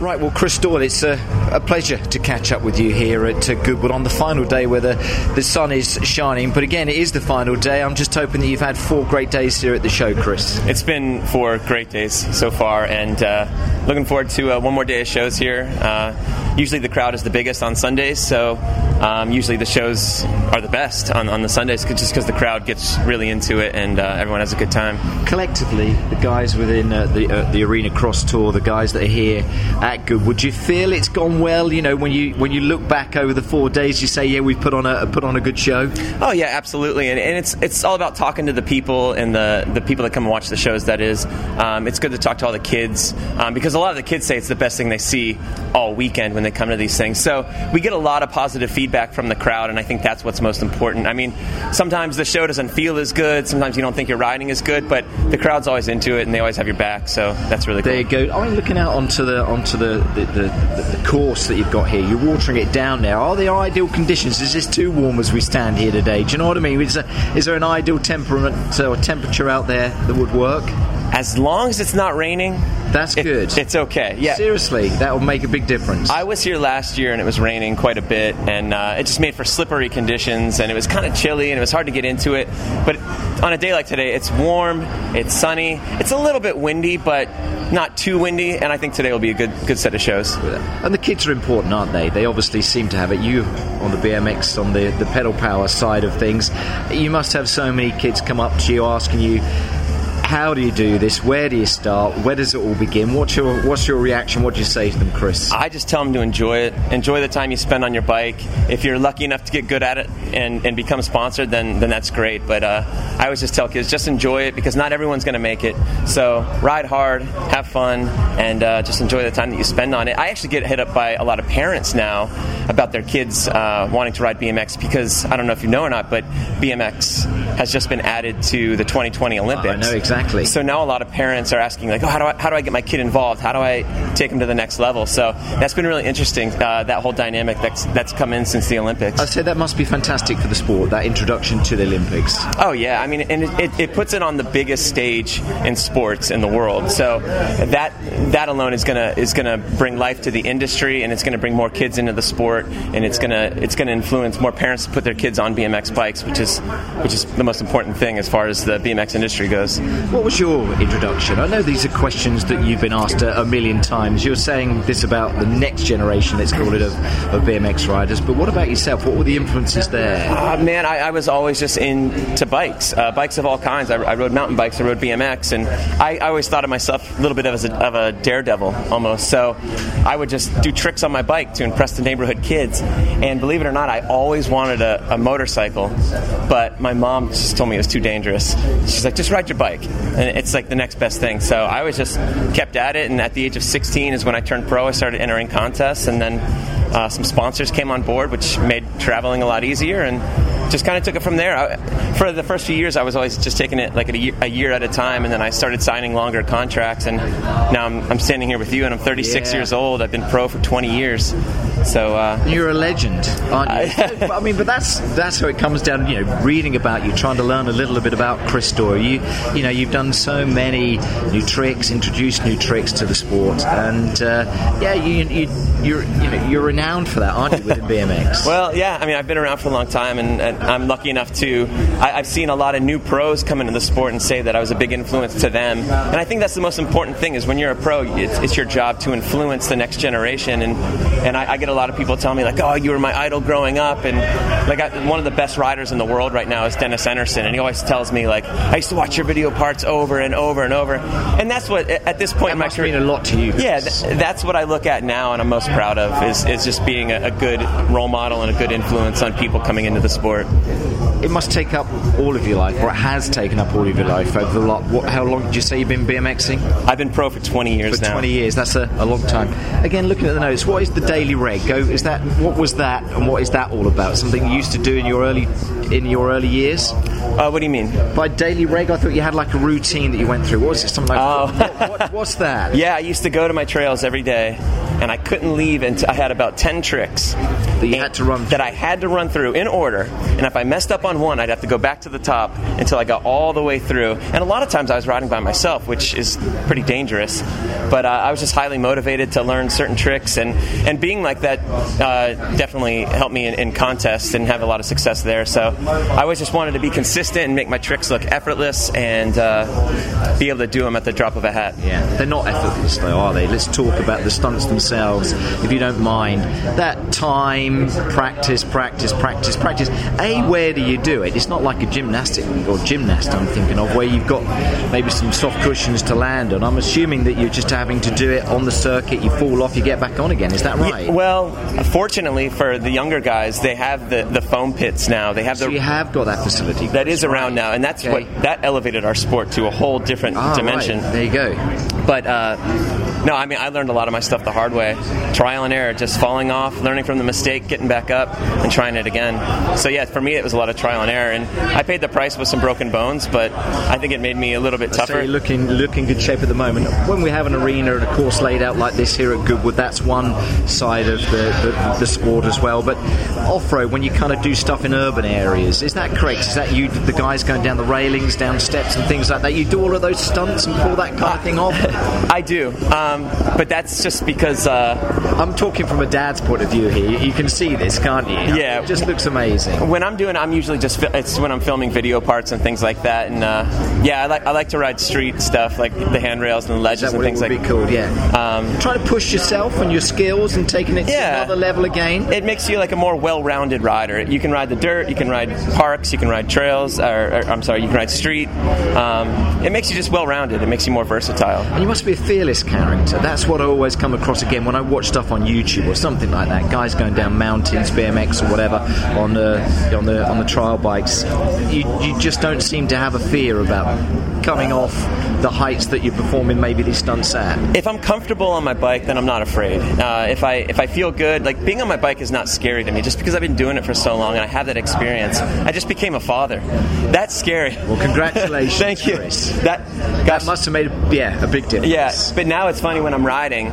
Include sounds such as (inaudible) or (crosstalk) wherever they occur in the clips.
Right, well, Chris Doyle, it's a, a pleasure to catch up with you here at uh, Goodwood on the final day where the, the sun is shining. But again, it is the final day. I'm just hoping that you've had four great days here at the show, Chris. It's been four great days so far, and uh, looking forward to uh, one more day of shows here. Uh, usually the crowd is the biggest on Sundays, so um, usually the shows are the best on, on the Sundays just because the crowd gets really into it and uh, everyone has a good time. Collectively, the guys within uh, the, uh, the Arena Cross Tour, the guys that are here at Goodwood you feel it's gone well? You know, when you when you look back over the four days, you say, yeah, we've put on a put on a good show. Oh yeah, absolutely, and, and it's it's all about talking to the people and the the people that come and watch the shows. That is, um, it's good to talk to all the kids um, because a lot of the kids say it's the best thing they see all weekend when they come to these things. So we get a lot of positive feedback from the crowd, and I think that's what's most important. I mean, sometimes the show doesn't feel as good. Sometimes you don't think your riding is good, but the crowd's always into it, and they always have your back. So that's really cool. There you go. I mean, looking out onto the onto the the, the, the course that you've got here. You're watering it down now. Are the ideal conditions? Is this too warm as we stand here today? Do you know what I mean? Is there, is there an ideal temperament uh, or temperature out there that would work? As long as it's not raining, that's it, good. It's okay. Yeah. Seriously, that will make a big difference. I was here last year and it was raining quite a bit, and uh, it just made for slippery conditions, and it was kind of chilly and it was hard to get into it. But on a day like today, it's warm, it's sunny, it's a little bit windy, but not too windy, and I think today will be a good good set of shows. And the kids are important, aren't they? They obviously seem to have it. You on the BMX, on the, the pedal power side of things, you must have so many kids come up to you asking you how do you do this? Where do you start? Where does it all begin? What's your What's your reaction? What do you say to them, Chris? I just tell them to enjoy it. Enjoy the time you spend on your bike. If you're lucky enough to get good at it and, and become sponsored, then then that's great. But uh, I always just tell kids just enjoy it because not everyone's going to make it. So ride hard, have fun, and uh, just enjoy the time that you spend on it. I actually get hit up by a lot of parents now about their kids uh, wanting to ride BMX because I don't know if you know or not, but BMX has just been added to the 2020 Olympics. I know exactly. So now a lot of parents are asking, like, oh, how do I, how do I get my kid involved? How do I take him to the next level? So that's been really interesting, uh, that whole dynamic that's, that's come in since the Olympics. I'd say that must be fantastic for the sport, that introduction to the Olympics. Oh, yeah. I mean, and it, it, it puts it on the biggest stage in sports in the world. So that that alone is gonna is gonna bring life to the industry, and it's gonna bring more kids into the sport, and it's gonna it's gonna influence more parents to put their kids on BMX bikes, which is which is the most important thing as far as the BMX industry goes. What was your introduction? I know these are questions that you've been asked a, a million times. You're saying this about the next generation, let's call it, of, of BMX riders, but what about yourself? What were the influences there? Uh, man, I, I, was always just into bikes, uh, bikes of all kinds. I, I, rode mountain bikes, I rode BMX, and I, I always thought of myself a little bit of, a, of a daredevil almost. So I would just do tricks on my bike to impress the neighborhood kids. And believe it or not, I always wanted a, a motorcycle, but my mom just told me it was too dangerous. She's like, just ride your bike. And it's like the next best thing. So I was just kept at it. And at the age of 16 is when I turned pro. I started entering contests, and then uh, some sponsors came on board, which made traveling a lot easier. And just kind of took it from there. I, for the first few years, I was always just taking it like a year, a year, at a time, and then I started signing longer contracts. And now I'm, I'm standing here with you, and I'm 36 yeah. years old. I've been pro for 20 years. So uh, you're a legend, aren't you? I mean, but that's that's how it comes down. You know, reading about you, trying to learn a little bit about Chris. You you know, you've done so many new tricks, introduced new tricks to the sport, and uh, yeah, you, you you're you know you're renowned for that, aren't you, within (laughs) BMX? well, yeah. I mean, I've been around for a long time, and, and I'm lucky enough to. I, have seen a lot of new pros come into the sport and say that I was a big influence to them, and I think that's the most important thing. Is when you're a pro, it's, it's your job to influence the next generation, and and I, I, get a lot of people telling me like, "Oh, you were my idol growing up," and like I, one of the best riders in the world right now is Dennis Enarson, and he always tells me like, "I used to watch your video parts over and over and over," and that's what at this point that in my career mean a lot to you. Yeah, th- that's what I look at now, and I'm most proud of is, is just being a, a good role model and a good influence on people coming into the sport it must take up all of your life, or it has taken up all of your life over the lot. What, how long did you say you've been BMXing? I've been pro for 20 years for now. 20 years, that's a, a, long time. Again, looking at the notes, what is the daily reg? Go, is that what was that, and what is that all about? Something you used to do in your early in your early years? Uh, what do you mean? By daily reg, I thought you had like a routine that you went through. What was it? Something like oh. what, what, what's that? (laughs) Yeah, I used to go to my trails every day and I couldn't leave until I had about ten tricks that you had to run that I had to run through in order. And if I messed up on one, I'd have to go back to the top until I got all the way through. And a lot of times I was riding by myself, which is pretty dangerous. But uh, I was just highly motivated to learn certain tricks, and and being like that uh, definitely helped me in, in contests and have a lot of success there. So I always just wanted to be consistent and make my tricks look effortless and uh, be able to do them at the drop of a hat. Yeah, they're not effortless though, are they? Let's talk about the stunts themselves, if you don't mind. That time, practice, practice, practice, practice. A, where do you do it? It's not like a gymnastic or gymnast I'm thinking of, where you've got maybe some soft cushions to land on. I'm assuming that you're just having to do it on the circuit. You fall off, you get back on again. Is that right? Yeah, well, fortunately for the younger guys, they have the, the foam pits now. They have so the. you have got that facility. That is around right. now, and that's Okay. what that elevated our sport to a whole different Ah, dimension. right. There you go. But uh, no, I mean, I learned a lot of my stuff the hard way. Trial and error, just falling off, learning from the mistake, getting back up, and trying it again. So, yeah, for me, it was a lot of trial and error. And I paid the price with some broken bones, but I think it made me a little bit So tougher. you're looking look in good shape at the moment. When we have an arena and a course laid out like this here at Goodwood, that's one side of the, the, the sport as well. But off-road, when you kind of do stuff in urban areas, is that correct? Is that you, the guys going down the railings, down steps and things like that? You do all of those stunts and pull that kind of thing off? (laughs) I do, um, but that's just because. Uh, I'm talking from a dad's point of view here. You can see this, can't you? Yeah. It just looks amazing. when I'm doing, I'm usually just it's when I'm filming video parts and things like that. And uh, yeah, I like I like to ride street stuff like the handrails and the ledges that and things would like. be called? Yeah. Um, Trying to push yourself and your skills and taking it to Yeah. another level again. it makes you like a more well-rounded rider. You can ride the dirt, you can ride parks, you can ride trails, or, or I'm sorry, you can ride street. Um, it makes you just well-rounded. It makes you more versatile. And you must be a fearless character. That's what I always come across again when I watch stuff on YouTube or something like that. Guys going down mountains, BMX or whatever on the on the on the trial bikes. You, you just don't seem to have a fear about coming off the heights that you're performing maybe these stunts at. If I'm comfortable on my bike, then I'm not afraid. Uh, if I if I feel good, like being on my bike is not scary to me. Just because I've been doing it for so long and I have that experience, I just became a father. That's scary. Well, congratulations, (laughs) Thank you. Chris. That That must have made a, yeah a big difference. Yeah, but now it's funny when I'm riding.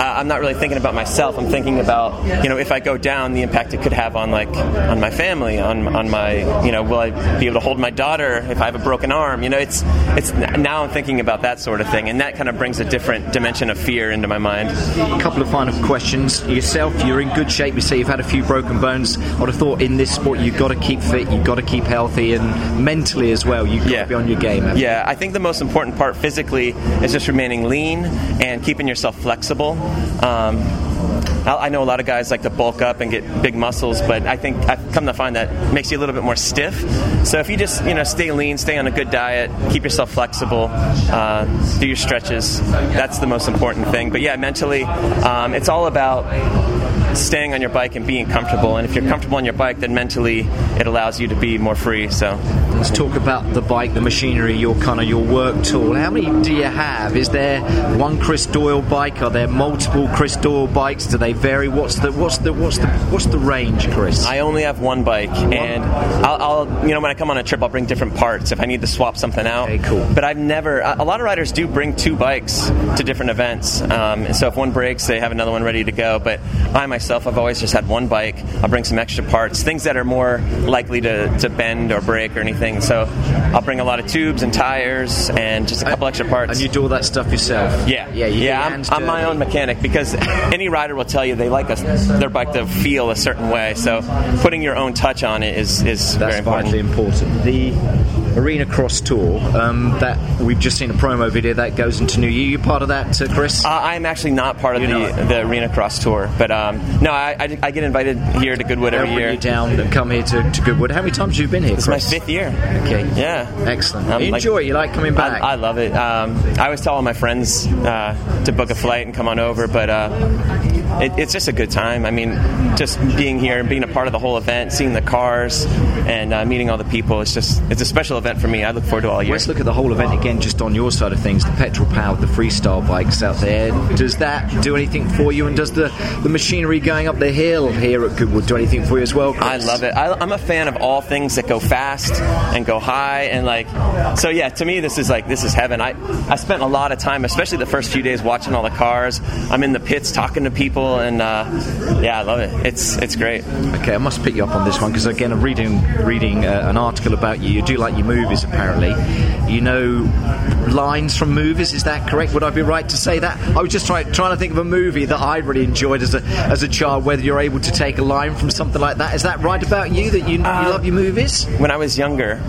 I'm not really thinking about myself. I'm thinking about you know if I go down, the impact it could have on like on my family, on on my you know will I be able to hold my daughter if I have a broken arm? You know, it's it's now I'm thinking about that sort of thing, and that kind of brings a different dimension of fear into my mind. A couple of final questions. Yourself, you're in good shape. You say you've had a few broken bones. I would have thought in this sport you've got to keep fit, you've got to keep healthy, and mentally as well. You've got Yeah. to be on your game. Yeah, I think the most important part physically is just remaining lean and keeping yourself flexible. Um, I know a lot of guys like to bulk up and get big muscles, but I think I've come to find that makes you a little bit more stiff. So if you just you know stay lean, stay on a good diet, keep yourself flexible, uh, do your stretches, that's the most important thing. But yeah, mentally, um, it's all about staying on your bike and being comfortable. And if you're comfortable on your bike, then mentally it allows you to be more free. So Let's talk about the bike, the machinery, your kind of your work tool. How many do you have? Is there one Chris Doyle bike? Are there multiple Chris Doyle bikes? Do they vary? What's the what's the what's the what's the range, Chris? I only have one bike, and I'll, I'll, you know, when I come on a trip, I'll bring different parts if I need to swap something out. Okay, cool. But I've never. A lot of riders do bring two bikes to different events, um, and so if one breaks, they have another one ready to go. But I myself, I've always just had one bike. I'll bring some extra parts, things that are more likely to, to bend or break or anything. So I'll bring a lot of tubes and tires and just a couple extra parts. and you do all that stuff yourself? Yeah, yeah, you yeah. I'm, I'm my own mechanic because (laughs) any rider will tell you they like a, their bike to feel a certain way. So putting your own touch on it is is That's very important. vitally important. The Arena Cross Tour um, that we've just seen a promo video that goes into New Year. You part of that, uh, Chris? Uh, I'm actually not part of You're the, not? the Arena Cross Tour, but um, no, I, I, I get invited here to Goodwood every year. you down and come here to, to Goodwood. How many times have you been here? It's my fifth year. Okay. Yeah. Excellent. I'm you like- enjoy it. You like coming back. I, I love it. Um, I always tell all my friends uh, to book a flight and come on over, but uh, it, it's just a good time. I mean, just being here and being a part of the whole event, seeing the cars, and uh, meeting all the people. It's just it's a special event for me. I look forward to all year. Let's look at the whole event again, just on your side of things. The petrol powered, the freestyle bikes out there. Does that do anything for you? And does the, the machinery going up the hill here at Goodwood do anything for you as well? Chris? I love it. I, I'm a fan of all things that go fast and go high, and like, so yeah. To me, this is like this is heaven. I I spent a lot of time, especially the first few days, watching all the cars. I'm in the pits talking to people, and uh, yeah, I love it. It's it's great. Okay, I must pick you up on this one because again, I'm reading reading uh, an article about you. You do like your movies, apparently. You know lines from movies. Is that correct? Would I be right to say that? I was just trying trying to think of a movie that I really enjoyed as a as a child. Whether you're able to take a line from something like that, is that right about you? That you, Uh, you love your movies? When I was younger,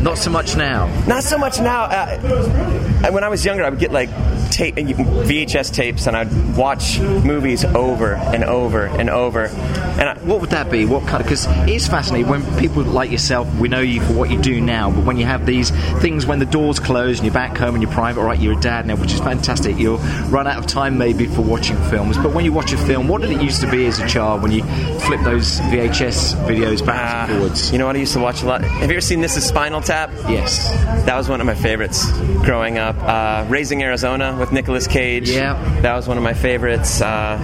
Not so much now. Not so much now. Uh, when I was younger, I would get like tape, VHS tapes, and I'd watch movies over and over and over. And I, What would that be? What kind of? Because it's fascinating when people like yourself, we know you for what you do now, but when you have these things when the doors close and you're back home and you're private, right? You're a dad now, which is fantastic. You'll run out of time maybe for watching films, but when you watch a film, what did it used to be as a child when you flip those VHS videos back and uh, forwards? you know what? I used to watch a lot. Have you ever seen This Is Spinal Tap? Yes. That was one of my favorites growing up. Uh, Raising Arizona with Nicolas Cage. Yeah. That was one of my favorites. Uh,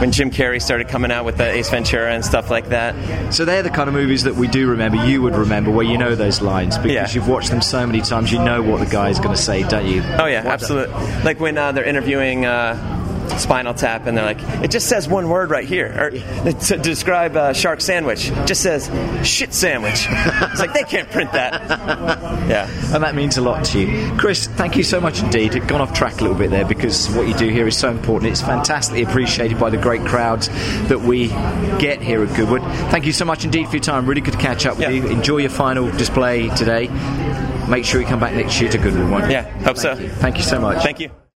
when Jim Carrey started coming out with the Ace Ventura and stuff like that. So they're the kind of movies that we do remember. You would remember where you know those lines because Yeah. you've watched them so many times. You know what the guy's going to say, don't you? Oh yeah, absolutely. Like when uh, they're interviewing uh, Spinal Tap, and they're like, "It just says one word right here, or to describe uh, shark sandwich, just says shit sandwich." it's like they can't print that. (laughs) Yeah. And that means a lot to you. Chris, thank you so much indeed. Gone off track a little bit there because what you do here is so important. It's fantastically appreciated by the great crowds that we get here at Goodwood. Thank you so much indeed for your time. Really good to catch up with Yeah. you. Enjoy your final display today. Make sure you come back next year to Goodwood, won't you? Yeah, hope so. You. Thank you so much. Thank you.